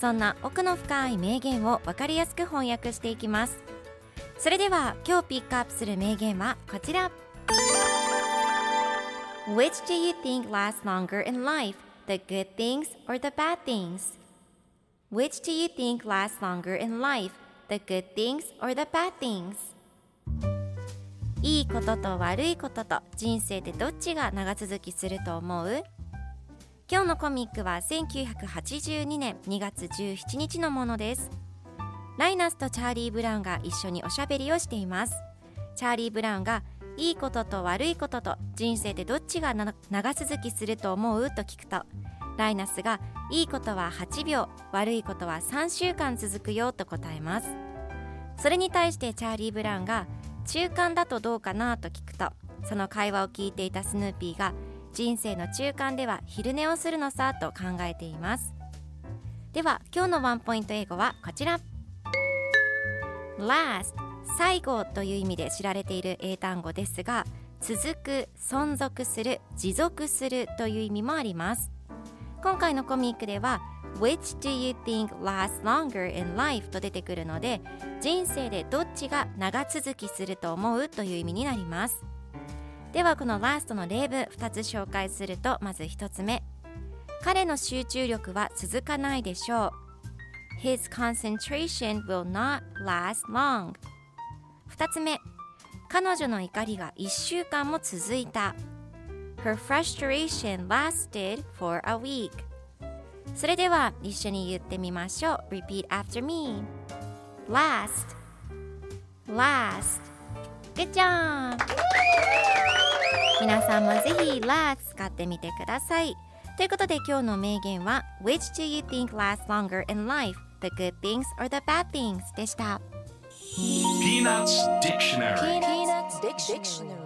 そんな奥の深い名言を分かりやすく翻訳していきますそれでは今日ピックアップする名言はこちら Which do you think lasts longer in life? The good things or the bad things? Which do you think lasts longer in life? The good things or the bad things? いいことと悪いことと人生でどっちが長続きすると思う今日のコミックは1982年2月17日のものです。ライナスとチャーリー・ブラウンが一緒におしゃべりをしています。チャーリー・ブラウンがいいことと悪いことと人生でどっちが長続きすると思う？と聞くとライナスがいいことは8秒悪いことは3週間続くよと答えます。それに対してチャーリー・ブラウンが中間だとどうかな？と聞くとその会話を聞いていたスヌーピーが人生の中間では昼寝をするのさと考えています。では今日のワンポイント英語はこちら。Last 最後という意味で知られている英単語ですが続く存続する持続するという意味もあります。今回のコミックでは Which do you think lasts longer in life? と出てくるので人生でどっちが長続きすると思う？という意味になります。ではこの last の例文2つ紹介するとまず1つ目彼の集中力は続かないでしょう His concentration will not last long 2つ目彼女の怒りが1週間も続いた Her frustration lasted for a week それでは一緒に言ってみましょう Repeat after me Last Last Good job 皆さんもぜひ Last 使ってみてくださいということで今日の名言は Which do you think lasts longer in life? The good things or the bad things? でした Peanuts Dictionary Peanuts Dictionary.